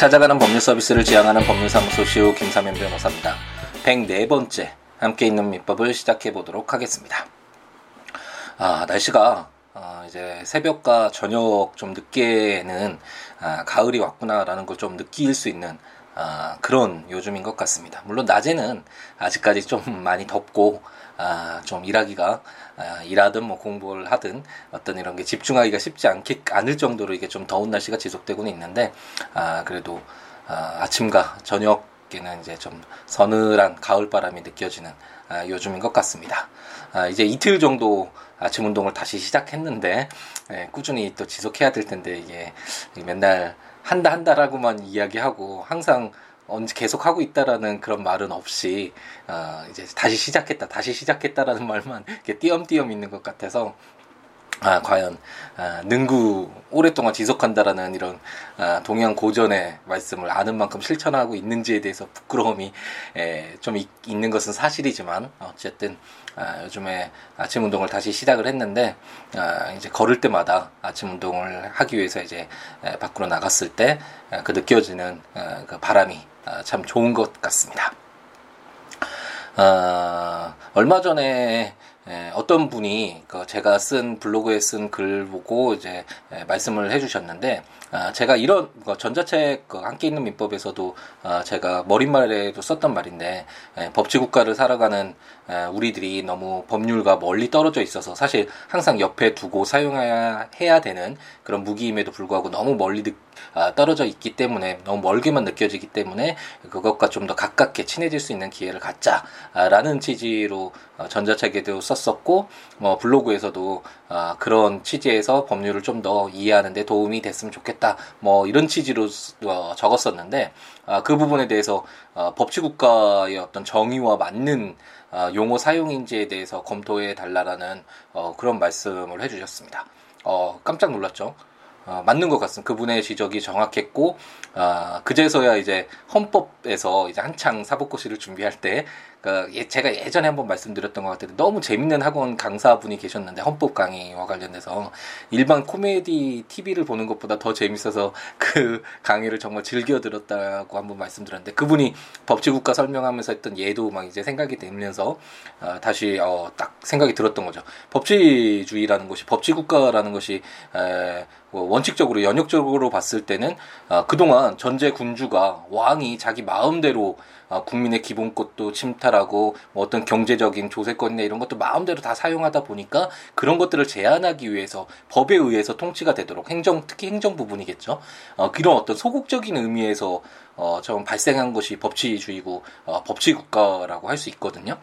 찾아가는 법률 서비스를 지향하는 법률사무소 시우 김사면 변호사입니다. 104번째 함께 있는 민법을 시작해 보도록 하겠습니다. 아, 날씨가 어, 이제 새벽과 저녁 좀 늦게는 아, 가을이 왔구나라는 걸 좀 느낄 수 있는 아, 그런 요즘인 것 같습니다. 물론 낮에는 아직까지 좀 많이 덥고 아, 좀 일하기가 아, 일하든 뭐 공부를 하든 어떤 이런 게 집중하기가 쉽지 않게 않을 정도로 이게 좀 더운 날씨가 지속되고는 있는데 아, 그래도 아, 아침과 저녁에는 이제 좀 서늘한 가을 바람이 느껴지는 아, 요즘인 것 같습니다. 아, 이제 이틀 정도 아침 운동을 다시 시작했는데 예, 꾸준히 또 지속해야 될 텐데 이게 맨날 한다 한다라고만 이야기하고 항상 언제 계속 하고 있다라는 그런 말은 없이 어, 이제 다시 시작했다, 다시 시작했다라는 말만 이렇게 띄엄띄엄 있는 것 같아서 아, 과연 아, 능구 오랫동안 지속한다라는 이런 아, 동양 고전의 말씀을 아는 만큼 실천하고 있는지에 대해서 부끄러움이 에, 좀 있, 있는 것은 사실이지만 어쨌든 아, 요즘에 아침 운동을 다시 시작을 했는데 아, 이제 걸을 때마다 아침 운동을 하기 위해서 이제 에, 밖으로 나갔을 때 그 느껴지는 어, 그 바람이 아, 참 좋은 것 같습니다. 아, 얼마 전에 예, 어떤 분이 그 제가 쓴 블로그에 쓴 글 보고 이제 예, 말씀을 해주셨는데 아, 제가 이런 그 전자책 그 함께 있는 민법에서도 아, 제가 머릿말에도 썼던 말인데 예, 법치국가를 살아가는 우리들이 너무 법률과 멀리 떨어져 있어서 사실 항상 옆에 두고 사용해야 해야 되는 그런 무기임에도 불구하고 너무 멀리 아, 떨어져 있기 때문에 너무 멀게만 느껴지기 때문에 그것과 좀 더 가깝게 친해질 수 있는 기회를 갖자라는 취지로 어, 전자책에도 썼었고 뭐 블로그에서도 아, 그런 취지에서 법률을 좀 더 이해하는데 도움이 됐으면 좋겠다 뭐 이런 취지로 어, 적었었는데 아, 그 부분에 대해서 어, 법치국가의 어떤 정의와 맞는 용어 사용인지에 대해서 검토해 달라라는 그런 말씀을 해주셨습니다. 어, 깜짝 놀랐죠. 어, 맞는 것 같습니다. 그분의 지적이 정확했고, 아, 그제서야 이제 헌법에서 이제 한창 사법고시를 준비할 때 그러니까 예, 제가 예전에 한번 말씀드렸던 것 같은데 너무 재밌는 학원 강사분이 계셨는데 헌법 강의와 관련해서 일반 코미디 TV를 보는 것보다 더 재밌어서 그 강의를 정말 즐겨 들었다고 한번 말씀드렸는데 그분이 법치국가 설명하면서 했던 예도 막 이제 생각이 되면서 어, 다시 어, 딱 생각이 들었던 거죠. 법치주의라는 것이 법치국가라는 것이 에, 뭐 원칙적으로 연역적으로 봤을 때는 어, 그동안 전제 군주가 왕이 자기 마음대로 어, 국민의 기본권도 침탈하고 뭐 어떤 경제적인 조세권이나 이런 것도 마음대로 다 사용하다 보니까 그런 것들을 제한하기 위해서 법에 의해서 통치가 되도록 행정 특히 행정 부분이겠죠. 어, 그런 어떤 소극적인 의미에서 어, 좀 발생한 것이 법치주의고 어, 법치국가라고 할 수 있거든요.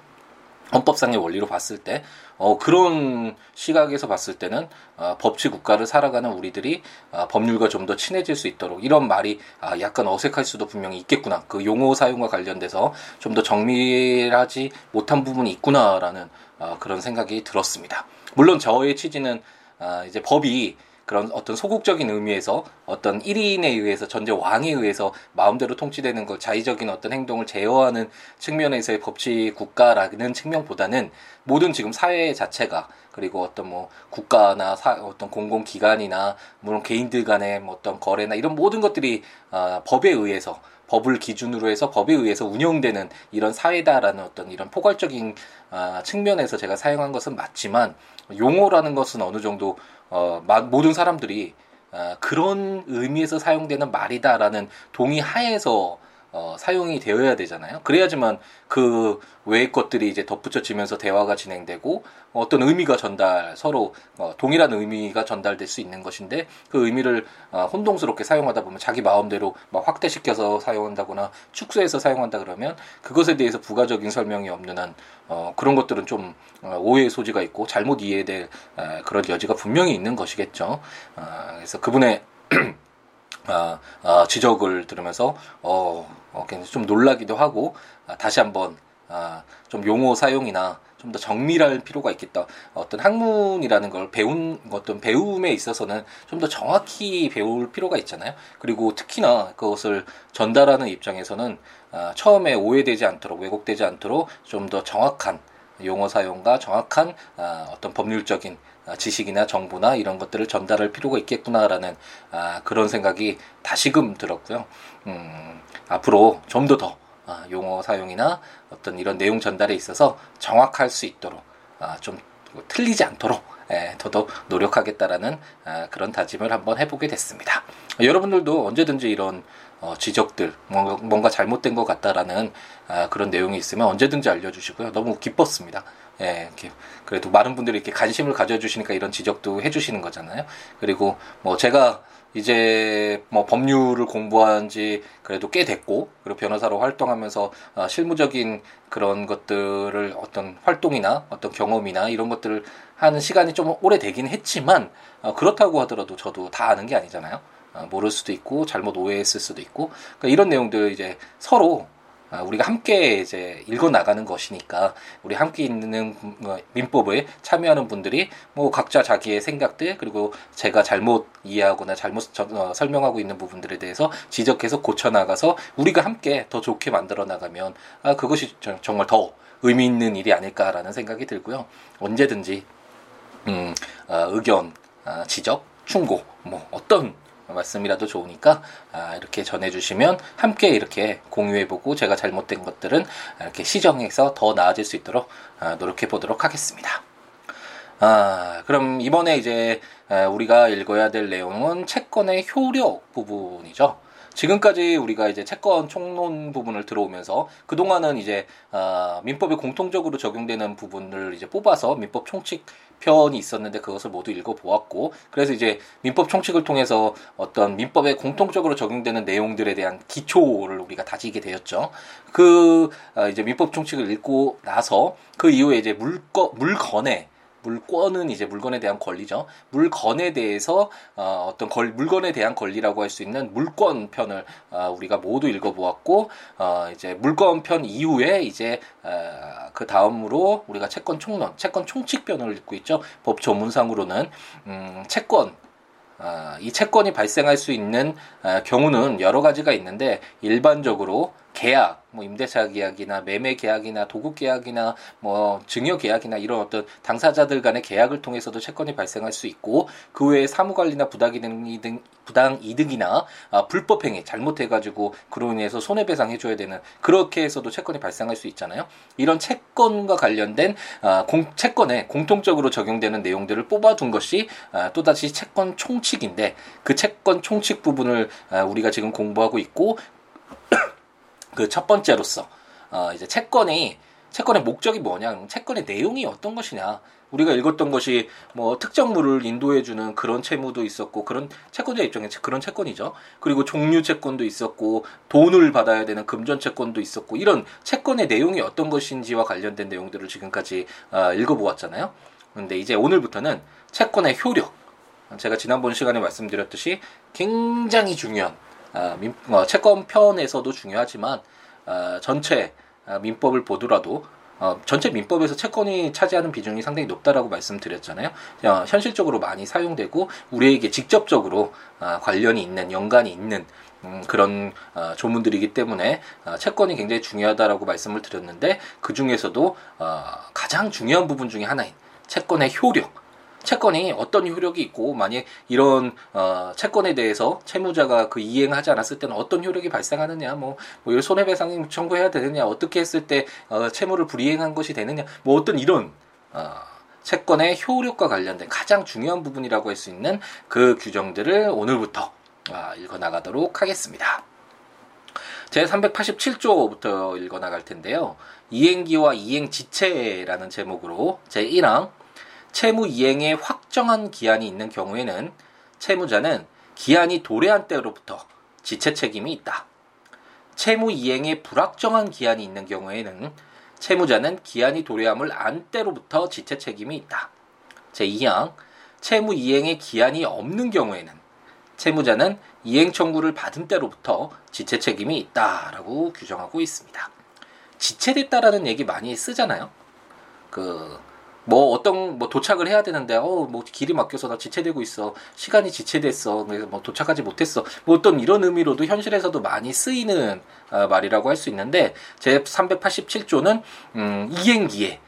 헌법상의 원리로 봤을 때 어, 그런 시각에서 봤을 때는 어, 법치 국가를 살아가는 우리들이 어, 법률과 좀 더 친해질 수 있도록 이런 말이 아, 약간 어색할 수도 분명히 있겠구나 그 용어 사용과 관련돼서 좀 더 정밀하지 못한 부분이 있구나라는 어, 그런 생각이 들었습니다. 물론 저의 취지는 아, 이제 법이 그런 어떤 소극적인 의미에서 어떤 1인에 의해서 전제 왕에 의해서 마음대로 통치되는 것 자의적인 어떤 행동을 제어하는 측면에서의 법치 국가라는 측면보다는 모든 지금 사회 자체가 그리고 어떤 뭐 국가나 사, 어떤 공공기관이나 물론 개인들 간의 뭐 어떤 거래나 이런 모든 것들이 어, 법에 의해서 법을 기준으로 해서 법에 의해서 운영되는 이런 사회다라는 어떤 이런 포괄적인 아, 측면에서 제가 사용한 것은 맞지만 용어라는 것은 어느 정도 어, 모든 사람들이 어, 그런 의미에서 사용되는 말이다라는 동의하에서 어, 사용이 되어야 되잖아요. 그래야지만 그 외의 것들이 이제 덧붙여지면서 대화가 진행되고 어떤 의미가 전달 서로 어, 동일한 의미가 전달될 수 있는 것인데 그 의미를 어, 혼동스럽게 사용하다 보면 자기 마음대로 막 확대시켜서 사용한다거나 축소해서 사용한다 그러면 그것에 대해서 부가적인 설명이 없는 한 어, 그런 것들은 좀 어, 오해의 소지가 있고 잘못 이해될 어, 그런 여지가 분명히 있는 것이겠죠. 어, 그래서 그분의 아, 아, 지적을 들으면서 어, 어 좀 놀라기도 하고 아, 다시 한번 아, 좀 용어 사용이나 좀 더 정밀할 필요가 있겠다. 어떤 학문이라는 걸 배운 어떤 배움에 있어서는 좀 더 정확히 배울 필요가 있잖아요. 그리고 특히나 그것을 전달하는 입장에서는 아, 처음에 오해되지 않도록 왜곡되지 않도록 좀 더 정확한 용어 사용과 정확한 아, 어떤 법률적인 아, 지식이나 정보나 이런 것들을 전달할 필요가 있겠구나라는 아, 그런 생각이 다시금 들었고요. 음, 앞으로 좀 더더 아, 용어 사용이나 어떤 이런 내용 전달에 있어서 정확할 수 있도록 아, 좀 틀리지 않도록 예, 더더욱 노력하겠다라는 아, 그런 다짐을 한번 해보게 됐습니다. 여러분들도 언제든지 이런 어, 지적들 뭔가, 뭔가 잘못된 것 같다라는 아, 그런 내용이 있으면 언제든지 알려주시고요. 너무 기뻤습니다. 예, 이렇게 그래도 많은 분들이 이렇게 관심을 가져주시니까 이런 지적도 해주시는 거잖아요. 그리고 뭐 제가 이제 뭐 법률을 공부한 지 그래도 꽤 됐고 그리고 변호사로 활동하면서 어, 실무적인 그런 것들을 어떤 활동이나 어떤 경험이나 이런 것들을 하는 시간이 좀 오래 되긴 했지만 어, 그렇다고 하더라도 저도 다 아는 게 아니잖아요. 어, 모를 수도 있고 잘못 오해했을 수도 있고 그러니까 이런 내용들 이제 서로 아, 우리가 함께 이제 읽어 나가는 것이니까 우리 함께 있는 뭐 민법에 참여하는 분들이 뭐 각자 자기의 생각들 그리고 제가 잘못 이해하거나 잘못 어, 설명하고 있는 부분들에 대해서 지적해서 고쳐 나가서 우리가 함께 더 좋게 만들어 나가면 아 그것이 정말 더 의미 있는 일이 아닐까라는 생각이 들고요. 언제든지 음 어, 의견 어, 지적 충고 뭐 어떤 말씀이라도 좋으니까 아, 이렇게 전해주시면 함께 이렇게 공유해보고 제가 잘못된 것들은 이렇게 시정해서 더 나아질 수 있도록 아, 노력해 보도록 하겠습니다. 아, 그럼 이번에 이제 우리가 읽어야 될 내용은 채권의 효력 부분이죠. 지금까지 우리가 이제 채권 총론 부분을 들어오면서 그동안은 이제 어, 민법에 공통적으로 적용되는 부분을 이제 뽑아서 민법 총칙 편이 있었는데 그것을 모두 읽어보았고 그래서 이제 민법 총칙을 통해서 어떤 민법에 공통적으로 적용되는 내용들에 대한 기초를 우리가 다지게 되었죠. 그 어, 이제 민법 총칙을 읽고 나서 그 이후에 이제 물거 물건에 물권은 이제 물건에 대한 권리죠. 물건에 대해서 어, 어떤 걸, 물건에 대한 권리라고 할 수 있는 물권 편을 어, 우리가 모두 읽어보았고 어, 이제 물권 편 이후에 이제 어, 그 다음으로 우리가 채권 총론, 채권 총칙편을 읽고 있죠. 법 조문상으로는 음, 채권 아, 이 채권이 발생할 수 있는 아, 경우는 여러 가지가 있는데 일반적으로 계약, 뭐 임대차 계약이나 매매 계약이나 도급 계약이나 뭐 증여 계약이나 이런 어떤 당사자들 간의 계약을 통해서도 채권이 발생할 수 있고 그 외에 사무 관리나 부당 이득 부당 이득이나 아, 불법 행위 잘못해 가지고 그로 인해서 손해 배상 해 줘야 되는 그렇게 해서도 채권이 발생할 수 있잖아요. 이런 채권과 관련된 아, 공, 채권에 공통적으로 적용되는 내용들을 뽑아둔 것이 아, 또다시 채권 총칙인데 그 채권 총칙 부분을 아, 우리가 지금 공부하고 있고 그 첫 번째로서 어, 이제 채권이 채권의 목적이 뭐냐, 채권의 내용이 어떤 것이냐. 우리가 읽었던 것이 뭐 특정물을 인도해주는 그런 채무도 있었고 그런 채권자 입장에 그런 채권이죠. 그리고 종류 채권도 있었고 돈을 받아야 되는 금전 채권도 있었고 이런 채권의 내용이 어떤 것인지와 관련된 내용들을 지금까지 어, 읽어보았잖아요. 근데 이제 오늘부터는 채권의 효력. 제가 지난번 시간에 말씀드렸듯이 굉장히 중요한 아, 민, 어, 채권 편에서도 중요하지만 어, 전체 어, 민법을 보더라도 어, 전체 민법에서 채권이 차지하는 비중이 상당히 높다라고 말씀드렸잖아요. 어, 현실적으로 많이 사용되고 우리에게 직접적으로 어, 관련이 있는 연관이 있는 음, 그런 어, 조문들이기 때문에 어, 채권이 굉장히 중요하다라고 말씀을 드렸는데 그 중에서도 어, 가장 중요한 부분 중에 하나인 채권의 효력. 채권이 어떤 효력이 있고 만약 이런 어, 채권에 대해서 채무자가 그 이행하지 않았을 때는 어떤 효력이 발생하느냐 뭐, 뭐 손해배상 청구해야 되느냐 어떻게 했을 때 어, 채무를 불이행한 것이 되느냐 뭐 어떤 이런 어, 채권의 효력과 관련된 가장 중요한 부분이라고 할 수 있는 그 규정들을 오늘부터 어, 읽어 나가도록 하겠습니다. 제 387조부터 읽어 나갈 텐데요. 이행기와 이행지체라는 제목으로 제 1항 채무 이행에 확정한 기한이 있는 경우에는 채무자는 기한이 도래한 때로부터 지체 책임이 있다. 채무 이행에 불확정한 기한이 있는 경우에는 채무자는 기한이 도래함을 안 때로부터 지체 책임이 있다. 제2항 채무 이행에 기한이 없는 경우에는 채무자는 이행 청구를 받은 때로부터 지체 책임이 있다라고 규정하고 있습니다. 지체됐다라는 얘기 많이 쓰잖아요. 그 뭐 어떤 뭐 도착을 해야 되는데 어 뭐 길이 막혀서 나 지체되고 있어 시간이 지체됐어 그래서 뭐 도착하지 못했어 뭐 어떤 이런 의미로도 현실에서도 많이 쓰이는 어, 말이라고 할 수 있는데 제 387조는 음 이행기에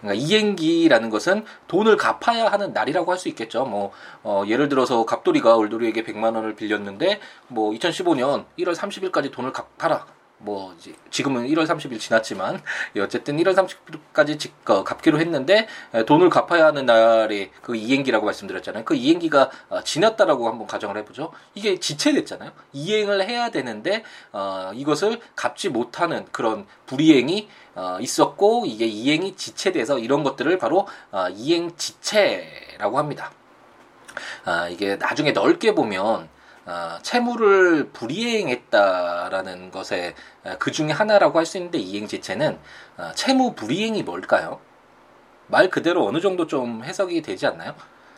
그러니까 이행기라는 것은 돈을 갚아야 하는 날이라고 할 수 있겠죠. 뭐 어, 예를 들어서 갑돌이가 을돌이에게 100만 원을 빌렸는데 뭐 2015년 1월 30일까지 돈을 갚아라. 뭐 지금은 1월 30일 지났지만 예, 어쨌든 1월 30일까지 어, 갚기로 했는데 돈을 갚아야 하는 날이 그 이행기라고 말씀드렸잖아요. 그 이행기가 어, 지났다라고 한번 가정을 해보죠. 이게 지체됐잖아요. 이행을 해야 되는데 어, 이것을 갚지 못하는 그런 불이행이 어, 있었고 이게 이행이 지체돼서 이런 것들을 바로 어, 이행 지체라고 합니다. 아, 이게 나중에 넓게 보면 어, 채무를 불이행했다라는 것에 어, 그 중에 하나라고 할 수 있는데 이행지체는 어, 채무 불이행이 뭘까요? 말 그대로 어느 정도 좀 해석이 되지 않나요?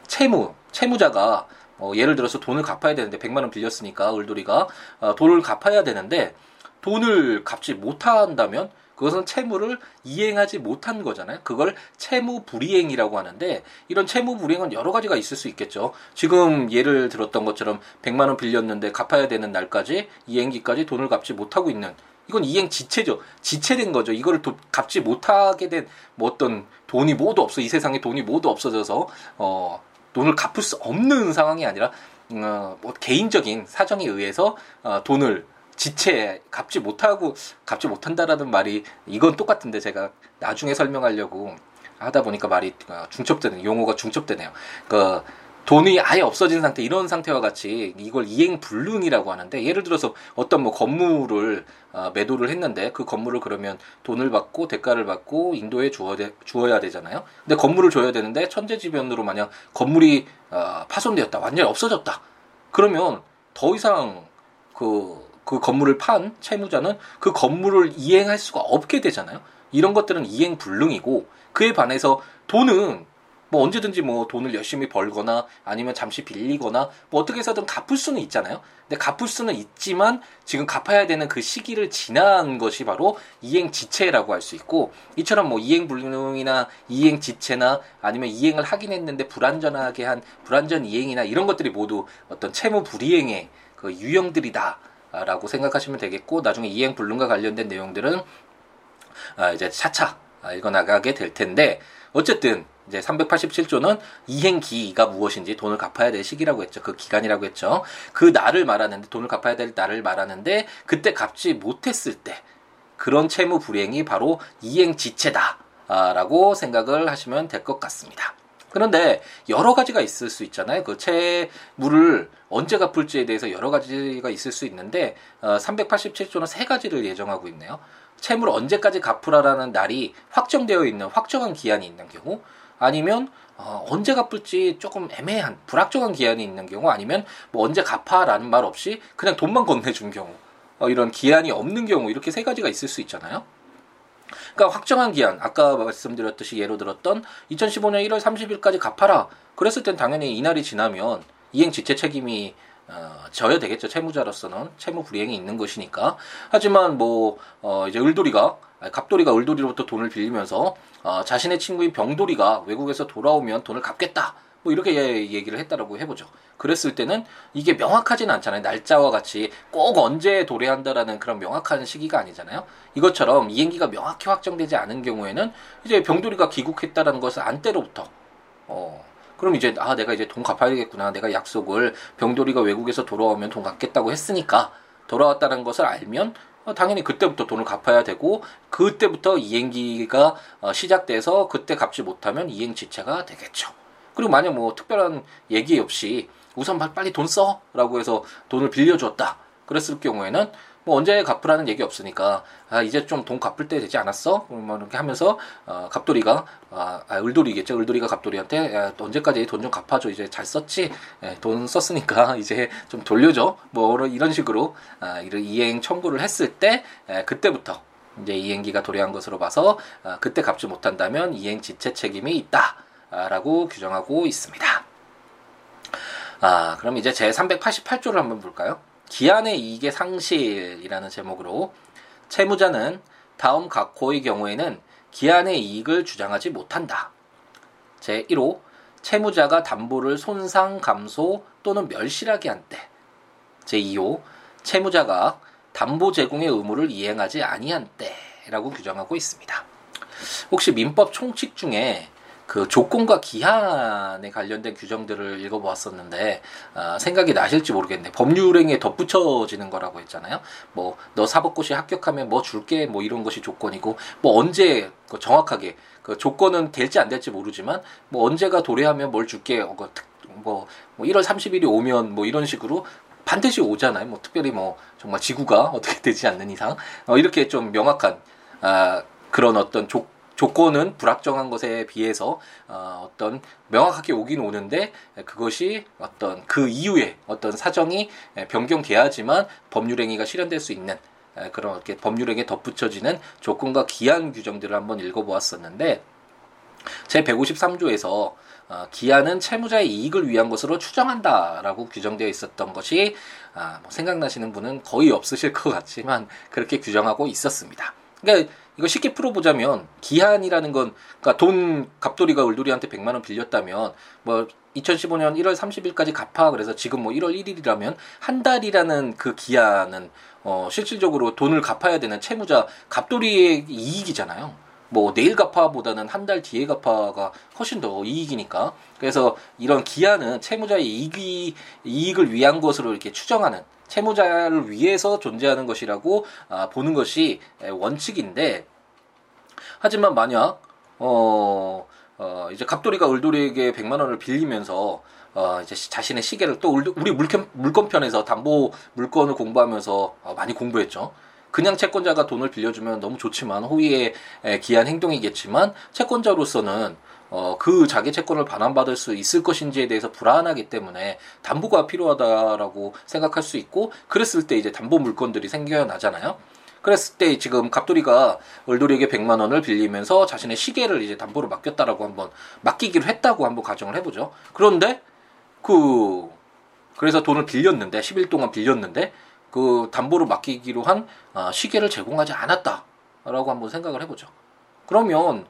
채무, 채무자가 어, 예를 들어서 돈을 갚아야 되는데 100만 원 빌렸으니까 을돌이가 어, 돈을 갚아야 되는데 돈을 갚지 못한다면 그것은 채무를 이행하지 못한 거잖아요. 그걸 채무 불이행이라고 하는데 이런 채무 불이행은 여러 가지가 있을 수 있겠죠. 지금 예를 들었던 것처럼 100만 원 빌렸는데 갚아야 되는 날까지 이행기까지 돈을 갚지 못하고 있는 이건 이행 지체죠. 지체된 거죠. 이거를 도, 갚지 못하게 된 뭐 어떤 돈이 모두 없어 이 세상에 돈이 모두 없어져서 어 돈을 갚을 수 없는 상황이 아니라 어, 뭐 개인적인 사정에 의해서 어, 돈을 지체 갚지 못하고 갚지 못한다라는 말이 이건 똑같은데 제가 나중에 설명하려고 하다 보니까 말이 어, 중첩되는 용어가 중첩되네요. 그 돈이 아예 없어진 상태 이런 상태와 같이 이걸 이행 불능이라고 하는데 예를 들어서 어떤 뭐 건물을 어, 매도를 했는데 그 건물을 그러면 돈을 받고 대가를 받고 인도에 주어 주어야 되잖아요. 근데 건물을 줘야 되는데 천재지변으로 만약 건물이 어, 파손되었다 완전히 없어졌다 그러면 더 이상 그 그 건물을 판 채무자는 그 건물을 이행할 수가 없게 되잖아요. 이런 것들은 이행 불능이고 그에 반해서 돈은 뭐 언제든지 뭐 돈을 열심히 벌거나 아니면 잠시 빌리거나 뭐 어떻게 해서든 갚을 수는 있잖아요. 근데 갚을 수는 있지만 지금 갚아야 되는 그 시기를 지난 것이 바로 이행 지체라고 할 수 있고 이처럼 뭐 이행 불능이나 이행 지체나 아니면 이행을 하긴 했는데 불안전하게 한 불안전 이행이나 이런 것들이 모두 어떤 채무 불이행의 그 유형들이다. 라고 생각하시면 되겠고 나중에 이행 불능과 관련된 내용들은 아, 이제 차차 읽어나가게 될 텐데 어쨌든 이제 387조는 이행기가 무엇인지 돈을 갚아야 될 시기라고 했죠. 그 기간이라고 했죠. 그 날을 말하는데 돈을 갚아야 될 날을 말하는데 그때 갚지 못했을 때 그런 채무 불이행이 바로 이행지체다라고 생각을 하시면 될 것 같습니다. 그런데 여러 가지가 있을 수 있잖아요. 그 채무를 언제 갚을지에 대해서 여러 가지가 있을 수 있는데 어, 387조는 세 가지를 예정하고 있네요. 채무를 언제까지 갚으라라는 날이 확정되어 있는 확정한 기한이 있는 경우 아니면 어, 언제 갚을지 조금 애매한 불확정한 기한이 있는 경우 아니면 뭐 언제 갚아라는 말 없이 그냥 돈만 건네준 경우 어, 이런 기한이 없는 경우 이렇게 세 가지가 있을 수 있잖아요. 그러니까 확정한 기한, 아까 말씀드렸듯이 예로 들었던 2015년 1월 30일까지 갚아라. 그랬을 땐 당연히 이날이 지나면 이행 지체 책임이 어, 져야 되겠죠. 채무자로서는 채무 불이행이 있는 것이니까. 하지만 뭐 어, 이제 을돌이가 갑돌이가 을돌이로부터 돈을 빌리면서 어, 자신의 친구인 병돌이가 외국에서 돌아오면 돈을 갚겠다. 뭐 이렇게 얘기를 했다라고 해보죠. 그랬을 때는 이게 명확하지는 않잖아요. 날짜와 같이 꼭 언제 도래한다라는 그런 명확한 시기가 아니잖아요. 이것처럼 이행기가 명확히 확정되지 않은 경우에는 이제 병돌이가 귀국했다라는 것을 안 때로부터 어 그럼 이제 아 내가 이제 돈 갚아야겠구나. 내가 약속을 병돌이가 외국에서 돌아오면 돈 갚겠다고 했으니까 돌아왔다는 것을 알면 어, 당연히 그때부터 돈을 갚아야 되고 그때부터 이행기가 어, 시작돼서 그때 갚지 못하면 이행 지체가 되겠죠. 그리고 만약 뭐 특별한 얘기 없이 우선 빨리 돈 써라고 해서 돈을 빌려줬다. 그랬을 경우에는 뭐 언제 갚으라는 얘기 없으니까 아 이제 좀 돈 갚을 때 되지 않았어? 뭐 이렇게 하면서 어 갑돌이가 아, 아 을돌이겠죠. 을돌이가 갑돌이한테 야, 언제까지 돈 좀 갚아줘. 이제 잘 썼지. 예, 돈 썼으니까 이제 좀 돌려줘. 뭐 이런 식으로 아, 이런 이행 청구를 했을 때 예, 그때부터 이제 이행기가 도래한 것으로 봐서 아, 그때 갚지 못한다면 이행 지체 책임이 있다 라고 규정하고 있습니다. 아, 그럼 이제 제 388조를 한번 볼까요? 기한의 이익의 상실이라는 제목으로 채무자는 다음 각 호의 경우에는 기한의 이익을 주장하지 못한다. 제 1호 채무자가 담보를 손상, 감소 또는 멸실하게 한 때. 제 2호 채무자가 담보 제공의 의무를 이행하지 아니한 때라고 규정하고 있습니다. 혹시 민법 총칙 중에 그 조건과 기한에 관련된 규정들을 읽어보았었는데 아, 생각이 나실지 모르겠네. 법률행위에 덧붙여지는 거라고 했잖아요. 뭐 너 사법고시 합격하면 뭐 줄게 뭐 이런 것이 조건이고 뭐 언제 그 정확하게 그 조건은 될지 안 될지 모르지만 뭐 언제가 도래하면 뭘 줄게 어, 그 뭐, 뭐 1월 30일이 오면 뭐 이런 식으로 반드시 오잖아요. 뭐 특별히 뭐 정말 지구가 어떻게 되지 않는 이상 어, 이렇게 좀 명확한 아, 그런 어떤 조, 조건은 불확정한 것에 비해서 어, 어떤 명확하게 오긴 오는데 그것이 어떤 그 이후에 어떤 사정이 변경돼야지만 법률행위가 실현될 수 있는 그런 이렇게 법률행위에 덧붙여지는 조건과 기한 규정들을 한번 읽어보았었는데 제 153조에서 어, 기한은 채무자의 이익을 위한 것으로 추정한다라고 규정되어 있었던 것이 아, 뭐 생각나시는 분은 거의 없으실 것 같지만 그렇게 규정하고 있었습니다. 그러니까 이거 쉽게 풀어보자면 기한이라는 건 그러니까 돈 갑돌이가 울돌이한테 100만 원 빌렸다면 뭐 2015년 1월 30일까지 갚아 그래서 지금 뭐 1월 1일이라면 한 달이라는 그 기한은 어 실질적으로 돈을 갚아야 되는 채무자 갑돌이의 이익이잖아요. 뭐 내일 갚아보다는 한 달 뒤에 갚아가 훨씬 더 이익이니까 그래서 이런 기한은 채무자의 이익이 이익을 위한 것으로 이렇게 추정하는 채무자를 위해서 존재하는 것이라고 아, 보는 것이 원칙인데 하지만 만약 어, 어 이제 갑돌이가 을돌이에게 100만 원을 빌리면서 어 이제 자신의 시계를 또 우리 물건 물건편에서 담보 물건을 공부하면서 어, 많이 공부했죠. 그냥 채권자가 돈을 빌려주면 너무 좋지만 호의에 기한 행동이겠지만 채권자로서는 어, 그 자기 채권을 반환받을 수 있을 것인지에 대해서 불안하기 때문에 담보가 필요하다라고 생각할 수 있고 그랬을 때 이제 담보 물건들이 생겨나잖아요. 그랬을 때 지금 갑돌이가 을돌이에게 100만 원을 빌리면서 자신의 시계를 이제 담보로 맡겼다라고 한번 맡기기로 했다고 한번 가정을 해보죠. 그런데 그 그래서 돈을 빌렸는데 10일 동안 빌렸는데 그 담보로 맡기기로 한 아, 시계를 제공하지 않았다라고 한번 생각을 해보죠. 그러면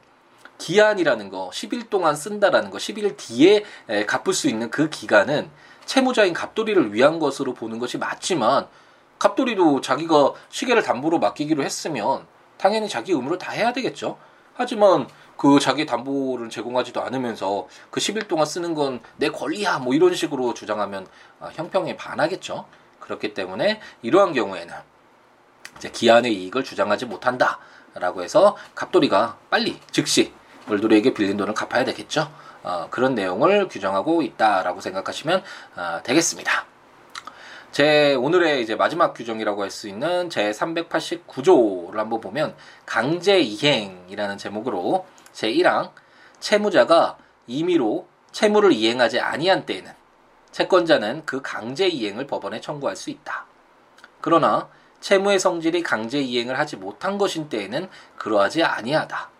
기한이라는 거 10일 동안 쓴다라는 거 10일 뒤에 에, 갚을 수 있는 그 기간은 채무자인 갑돌이를 위한 것으로 보는 것이 맞지만 갑돌이도 자기가 시계를 담보로 맡기기로 했으면 당연히 자기 의무를 다 해야 되겠죠. 하지만 그 자기 담보를 제공하지도 않으면서 그 10일 동안 쓰는 건 내 권리야 뭐 이런 식으로 주장하면 아, 형평에 반하겠죠. 그렇기 때문에 이러한 경우에는 이제 기한의 이익을 주장하지 못한다라고 해서 갑돌이가 빨리 즉시 월돌이에게 빌린 돈을 갚아야 되겠죠. 어, 그런 내용을 규정하고 있다라고 생각하시면 어, 되겠습니다. 제 오늘의 이제 마지막 규정이라고 할 수 있는 제 389조를 한번 보면 강제 이행이라는 제목으로 제 1항 채무자가 임의로 채무를 이행하지 아니한 때에는 채권자는 그 강제 이행을 법원에 청구할 수 있다. 그러나 채무의 성질이 강제 이행을 하지 못한 것인 때에는 그러하지 아니하다.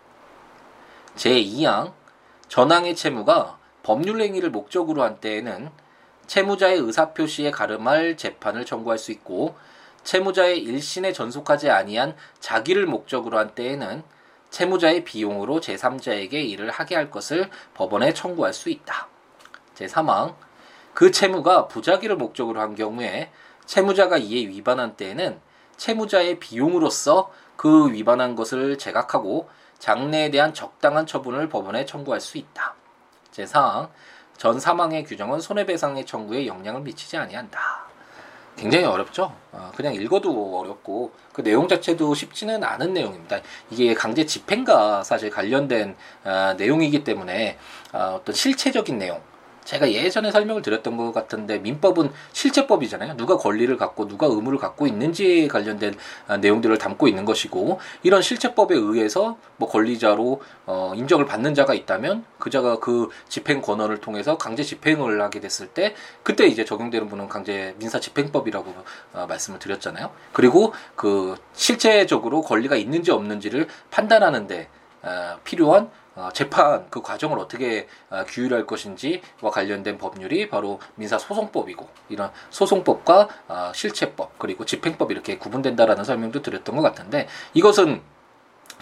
제2항 전항의 채무가 법률 행위를 목적으로 한 때에는 채무자의 의사표시에 가름할 재판을 청구할 수 있고 채무자의 일신에 전속하지 아니한 자기를 목적으로 한 때에는 채무자의 비용으로 제3자에게 일을 하게 할 것을 법원에 청구할 수 있다. 제3항 그 채무가 부자기를 목적으로 한 경우에 채무자가 이에 위반한 때에는 채무자의 비용으로서 그 위반한 것을 제각하고 장래에 대한 적당한 처분을 법원에 청구할 수 있다. 제4항 전 사망의 규정은 손해배상의 청구에 영향을 미치지 아니한다. 굉장히 어렵죠. 어, 그냥 읽어도 어렵고 그 내용 자체도 쉽지는 않은 내용입니다. 이게 강제 집행과 사실 관련된 어, 내용이기 때문에 어, 어떤 실체적인 내용 제가 예전에 설명을 드렸던 것 같은데 민법은 실체법이잖아요. 누가 권리를 갖고 누가 의무를 갖고 있는지에 관련된 아, 내용들을 담고 있는 것이고 이런 실체법에 의해서 뭐 권리자로 어, 인정을 받는 자가 있다면 그 자가 그 집행 권한을 통해서 강제 집행을 하게 됐을 때 그때 이제 적용되는 분은 강제 민사 집행법이라고 어, 말씀을 드렸잖아요. 그리고 그 실체적으로 권리가 있는지 없는지를 판단하는데 어, 필요한 어, 재판 그 과정을 어떻게 어, 규율할 것인지와 관련된 법률이 바로 민사소송법이고 이런 소송법과 어, 실체법 그리고 집행법 이렇게 구분된다라는 설명도 드렸던 것 같은데 이것은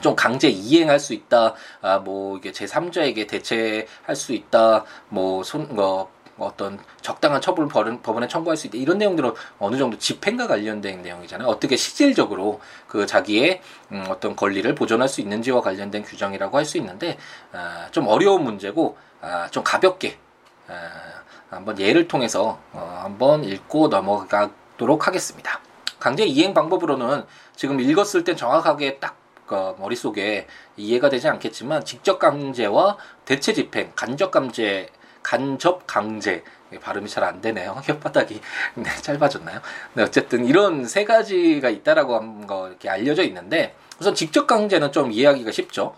좀 강제 이행할 수 있다, 아, 뭐, 이게 제3자에게 대체할 수 있다, 뭐, 손, 어, 뭐 어떤 적당한 처벌을 법원에 청구할 수 있다 이런 내용들은 어느 정도 집행과 관련된 내용이잖아요. 어떻게 실질적으로 그 자기의 음, 어떤 권리를 보존할 수 있는지와 관련된 규정이라고 할 수 있는데 아, 좀 어려운 문제고 아, 좀 가볍게 아, 한번 예를 통해서 어, 한번 읽고 넘어가도록 하겠습니다. 강제 이행 방법으로는 지금 읽었을 땐 정확하게 딱그 머릿속에 이해가 되지 않겠지만 직접 강제와 대체 집행, 간접 강제, 간접 강제 발음이 잘 안 되네요. 혓바닥이 네, 짧아졌나요? 네, 어쨌든 이런 세 가지가 있다라고 한 거 이렇게 알려져 있는데 우선 직접 강제는 좀 이해하기가 쉽죠.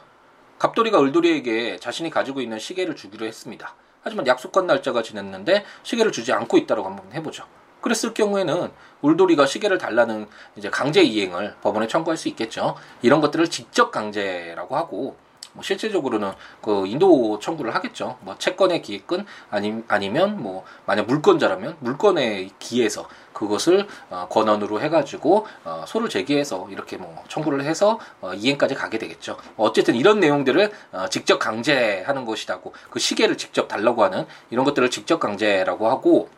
갑돌이가 을돌이에게 자신이 가지고 있는 시계를 주기로 했습니다. 하지만 약속한 날짜가 지났는데 시계를 주지 않고 있다라고 한번 해보죠. 그랬을 경우에는 울돌이가 시계를 달라는 이제 강제 이행을 법원에 청구할 수 있겠죠. 이런 것들을 직접 강제라고 하고 뭐 실질적으로는 그 인도 청구를 하겠죠. 뭐 채권의 기획권 아니 아니면 뭐 만약 물권자라면 물권에 기해서 그것을 어, 권한으로 해가지고 어, 소를 제기해서 이렇게 뭐 청구를 해서 어, 이행까지 가게 되겠죠. 어쨌든 이런 내용들을 어, 직접 강제하는 것이라고 그 시계를 직접 달라고 하는 이런 것들을 직접 강제라고 하고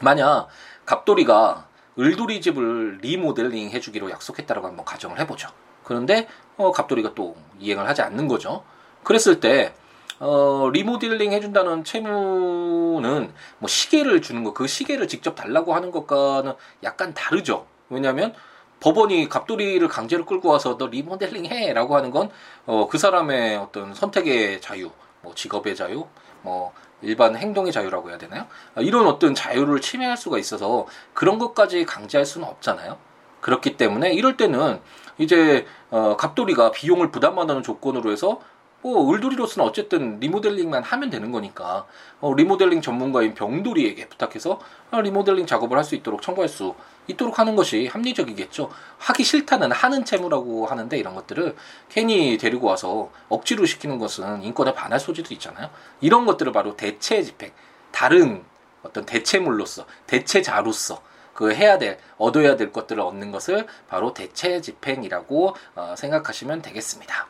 만약 갑돌이가 을돌이 집을 리모델링 해주기로 약속했다라고 한번 가정을 해보죠. 그런데 어, 갑돌이가 또 이행을 하지 않는 거죠. 그랬을 때 어, 리모델링 해준다는 채무는 뭐 시계를 주는 거, 그 시계를 직접 달라고 하는 것과는 약간 다르죠. 왜냐하면 법원이 갑돌이를 강제로 끌고 와서 너 리모델링 해라고 하는 건 어, 그 사람의 어떤 선택의 자유, 뭐 직업의 자유, 뭐 일반 행동의 자유라고 해야 되나요? 아, 이런 어떤 자유를 침해할 수가 있어서 그런 것까지 강제할 수는 없잖아요. 그렇기 때문에 이럴 때는 이제 어, 갑돌이가 비용을 부담하는 조건으로 해서 뭐 을돌이로서는 어쨌든 리모델링만 하면 되는 거니까 어, 리모델링 전문가인 병돌이에게 부탁해서 어, 리모델링 작업을 할 수 있도록 청구할 수 있도록 하는 것이 합리적이겠죠. 하기 싫다는 하는 채무라고 하는데 이런 것들을 괜히 데리고 와서 억지로 시키는 것은 인권에 반할 소지도 있잖아요. 이런 것들을 바로 대체 집행, 다른 어떤 대체물로서 대체자로서 그 해야 될 얻어야 될 것들을 얻는 것을 바로 대체 집행이라고 어, 생각하시면 되겠습니다.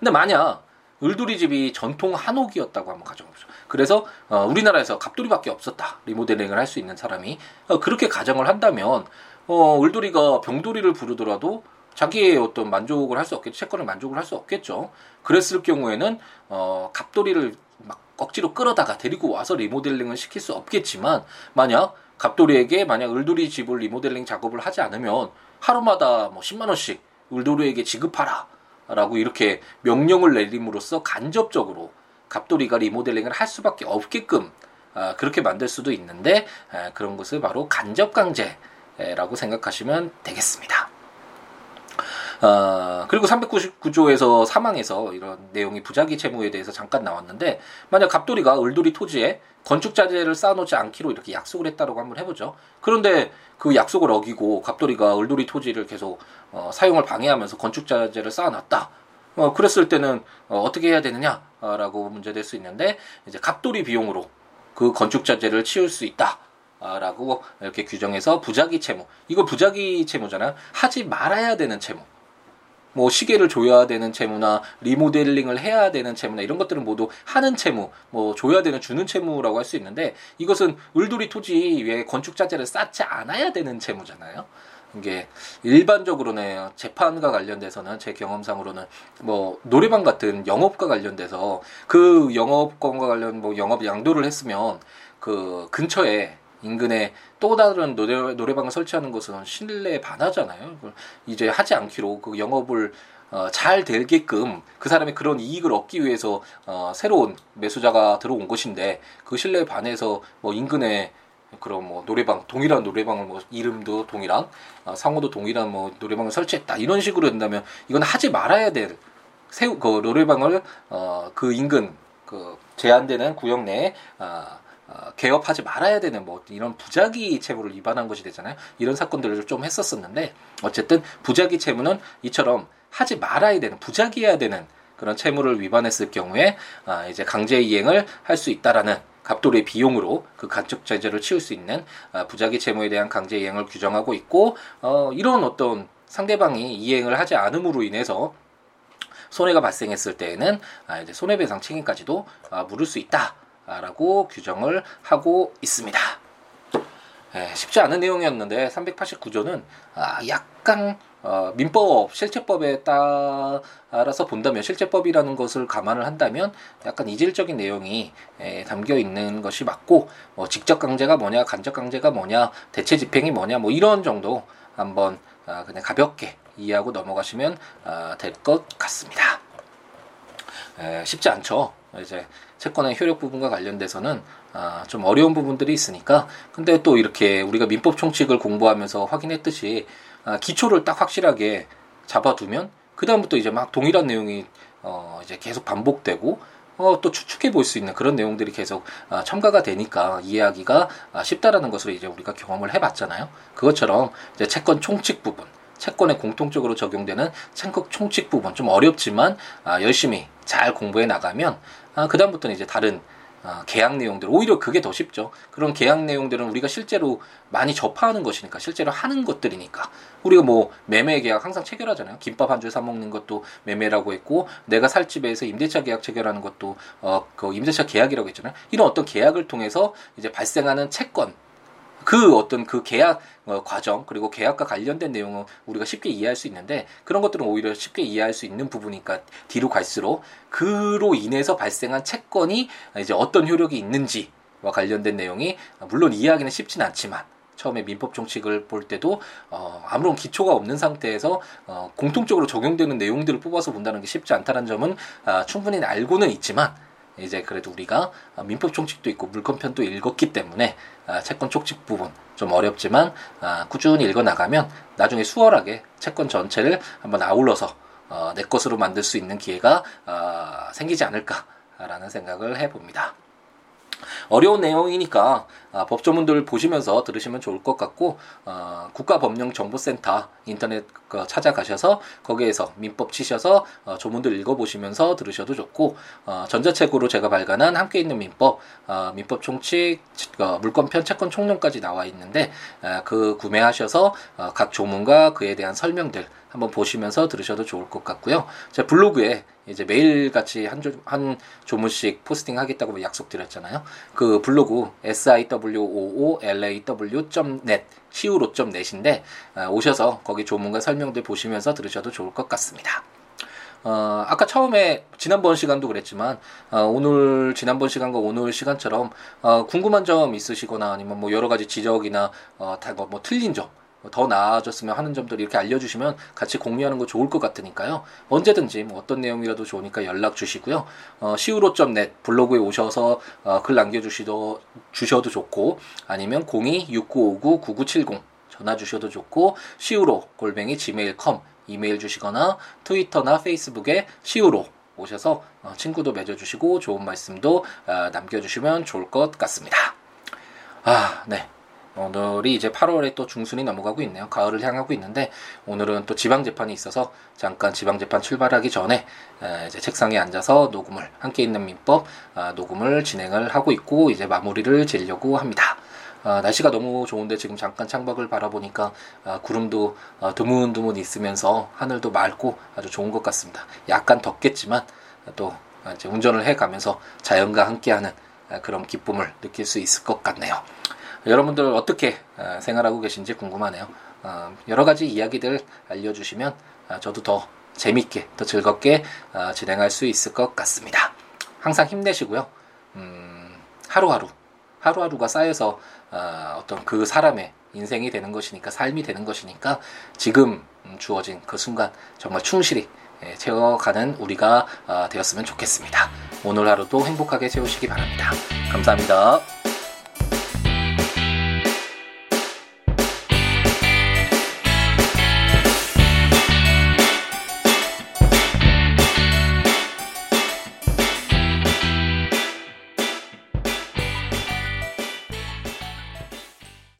근데 만약 을돌이 집이 전통 한옥이었다고 한번 가정해보죠. 그래서 어, 우리나라에서 갑돌이밖에 없었다. 리모델링을 할 수 있는 사람이 어, 그렇게 가정을 한다면 어, 을돌이가 병돌이를 부르더라도 자기의 어떤 만족을 할 수 없겠죠. 채권을 만족을 할 수 없겠죠. 그랬을 경우에는 어, 갑돌이를 막 억지로 끌어다가 데리고 와서 리모델링을 시킬 수 없겠지만 만약 갑돌이에게 만약 을돌이 집을 리모델링 작업을 하지 않으면 하루마다 뭐 10만 원씩 을돌이에게 지급하라. 라고 이렇게 명령을 내림으로써 간접적으로 갑돌이가 리모델링을 할 수밖에 없게끔 아, 그렇게 만들 수도 있는데 아, 그런 것을 바로 간접 강제라고 생각하시면 되겠습니다. 어, 그리고 399조에서 사망해서 이런 내용이 부작위 채무에 대해서 잠깐 나왔는데 만약 갑돌이가 을돌이 토지에 건축자재를 쌓아놓지 않기로 이렇게 약속을 했다라고 한번 해보죠. 그런데 그 약속을 어기고 갑돌이가 을돌이 토지를 계속 어, 사용을 방해하면서 건축자재를 쌓아놨다. 어, 그랬을 때는 어, 어떻게 해야 되느냐라고 문제될 수 있는데 이제 갑돌이 비용으로 그 건축자재를 치울 수 있다. 라고 이렇게 규정해서 부작위 채무. 이거 부작위 채무잖아요. 하지 말아야 되는 채무. 뭐 시계를 줘야 되는 채무나 리모델링을 해야 되는 채무나 이런 것들은 모두 하는 채무, 뭐 줘야 되는 주는 채무라고 할 수 있는데 이것은 을돌이 토지 위에 건축 자재를 쌓지 않아야 되는 채무잖아요. 이게 일반적으로는 재판과 관련돼서는 제 경험상으로는 뭐 노래방 같은 영업과 관련돼서 그 영업권과 관련 뭐 영업 양도를 했으면 그 근처에 인근에 또 다른 노래, 노래방을 설치하는 것은 신뢰에 반하잖아요. 이제 하지 않기로 그 영업을 어, 잘 되게끔 그 사람이 그런 이익을 얻기 위해서 어, 새로운 매수자가 들어온 것인데 그 신뢰에 반해서 뭐 인근에 그런 뭐 노래방 동일한 노래방을 뭐 이름도 동일한 어, 상호도 동일한 뭐 노래방을 설치했다 이런 식으로 된다면 이건 하지 말아야 될 새우 그 노래방을 어, 그 인근 그 제한되는 구역 내에 어, 어, 개업하지 말아야 되는 뭐 이런 부작위 채무를 위반한 것이 되잖아요. 이런 사건들을 좀 했었었는데 어쨌든 부작위 채무는 이처럼 하지 말아야 되는 부작위해야 되는 그런 채무를 위반했을 경우에 아, 이제 강제 이행을 할 수 있다라는 갑돌의 비용으로 그 간접 제재를 치울 수 있는 아, 부작위 채무에 대한 강제 이행을 규정하고 있고 어, 이런 어떤 상대방이 이행을 하지 않음으로 인해서 손해가 발생했을 때에는 아, 이제 손해배상 책임까지도 아, 물을 수 있다. 라고 규정을 하고 있습니다. 예, 쉽지 않은 내용이었는데 389조는 아, 약간 어, 민법 실체법에 따라서 본다면 실체법이라는 것을 감안을 한다면 약간 이질적인 내용이 에, 담겨 있는 것이 맞고 뭐 직접 강제가 뭐냐 간접 강제가 뭐냐 대체 집행이 뭐냐 뭐 이런 정도 한번 아, 그냥 가볍게 이해하고 넘어가시면 아, 될것 같습니다. 에, 쉽지 않죠. 이제 채권의 효력 부분과 관련돼서는 아, 좀 어려운 부분들이 있으니까 근데 또 이렇게 우리가 민법 총칙을 공부하면서 확인했듯이 아, 기초를 딱 확실하게 잡아두면 그 다음부터 이제 막 동일한 내용이 어, 이제 계속 반복되고 어, 또 추측해 볼 수 있는 그런 내용들이 계속 아, 첨가가 되니까 이해하기가 아, 쉽다라는 것을 이제 우리가 경험을 해봤잖아요. 그것처럼 이제 채권 총칙 부분, 채권에 공통적으로 적용되는 채권 총칙 부분 좀 어렵지만 아, 열심히 잘 공부해 나가면 아, 그 다음부터는 이제 다른 아, 계약 내용들 오히려 그게 더 쉽죠. 그런 계약 내용들은 우리가 실제로 많이 접하는 것이니까 실제로 하는 것들이니까 우리가 뭐 매매 계약 항상 체결하잖아요. 김밥 한 줄 사 먹는 것도 매매라고 했고 내가 살 집에서 임대차 계약 체결하는 것도 어 그 임대차 계약이라고 했잖아요. 이런 어떤 계약을 통해서 이제 발생하는 채권 그 어떤 그 계약 어, 과정 그리고 계약과 관련된 내용은 우리가 쉽게 이해할 수 있는데 그런 것들은 오히려 쉽게 이해할 수 있는 부분이니까 뒤로 갈수록 그로 인해서 발생한 채권이 이제 어떤 효력이 있는지와 관련된 내용이 물론 이해하기는 쉽진 않지만 처음에 민법 총칙을 볼 때도 어, 아무런 기초가 없는 상태에서 어, 공통적으로 적용되는 내용들을 뽑아서 본다는 게 쉽지 않다는 점은 아, 충분히 알고는 있지만 이제 그래도 우리가 민법 총칙도 있고 물권편도 읽었기 때문에 아, 채권 총칙 부분 좀 어렵지만 아, 꾸준히 읽어 나가면 나중에 수월하게 채권 전체를 한번 아울러서 어, 내 것으로 만들 수 있는 기회가 아, 생기지 않을까라는 생각을 해봅니다. 어려운 내용이니까 아, 법조문들 보시면서 들으시면 좋을 것 같고 어, 국가법령정보센터 인터넷 그 찾아가셔서 거기에서 민법 치셔서 어, 조문들 읽어보시면서 들으셔도 좋고 어, 전자책으로 제가 발간한 함께 있는 민법 어, 민법 총칙 어, 물권편 채권 총론까지 나와 있는데 어, 그 구매하셔서 어, 각 조문과 그에 대한 설명들 한번 보시면서 들으셔도 좋을 것 같고요. 제 블로그에 이제 매일 같이 한, 조, 한 조문씩 포스팅 하겠다고 약속드렸잖아요. 그 블로그 siwoolaw.net siwo.net인데 아, 오셔서 거기 조문과 설명들 보시면서 들으셔도 좋을 것 같습니다. 어, 아까 처음에 지난번 시간도 그랬지만 어, 오늘 지난번 시간과 오늘 시간처럼 어, 궁금한 점 있으시거나 아니면 뭐 여러 가지 지적이나 어, 다뭐 뭐 틀린 점 더 나아졌으면 하는 점들 이렇게 알려주시면 같이 공유하는 거 좋을 것 같으니까요. 언제든지 뭐 어떤 내용이라도 좋으니까 연락 주시고요. 어, siwo.net 블로그에 오셔서 어, 글 남겨주시도 주셔도 좋고 아니면 026959-9970 전화 주셔도 좋고 siwo 골뱅이 gmail.com 이메일 주시거나 트위터나 페이스북에 siwo 오셔서 어, 친구도 맺어주시고 좋은 말씀도 어, 남겨주시면 좋을 것 같습니다. 아, 네. 오늘이 이제 8월에 또 중순이 넘어가고 있네요. 가을을 향하고 있는데 오늘은 또 지방 재판이 있어서 잠깐 지방 재판 출발하기 전에 이제 책상에 앉아서 녹음을 함께 있는 민법 아, 녹음을 진행을 하고 있고 이제 마무리를 지려고 합니다. 아, 날씨가 너무 좋은데 지금 잠깐 창밖을 바라보니까 아, 구름도 드문드문 있으면서 하늘도 맑고 아주 좋은 것 같습니다. 약간 덥겠지만 또 이제 운전을 해가면서 자연과 함께하는 그런 기쁨을 느낄 수 있을 것 같네요. 여러분들 어떻게 어, 생활하고 계신지 궁금하네요. 어, 여러 가지 이야기들 알려주시면 어, 저도 더 재밌게, 더 즐겁게 진행할 수 있을 것 같습니다. 항상 힘내시고요. 음, 하루하루, 하루하루가 쌓여서 어떤 그 사람의 인생이 되는 것이니까, 삶이 되는 것이니까 지금 음, 주어진 그 순간 정말 충실히 예, 채워가는 우리가 되었으면 좋겠습니다. 오늘 하루도 행복하게 채우시기 바랍니다. 감사합니다.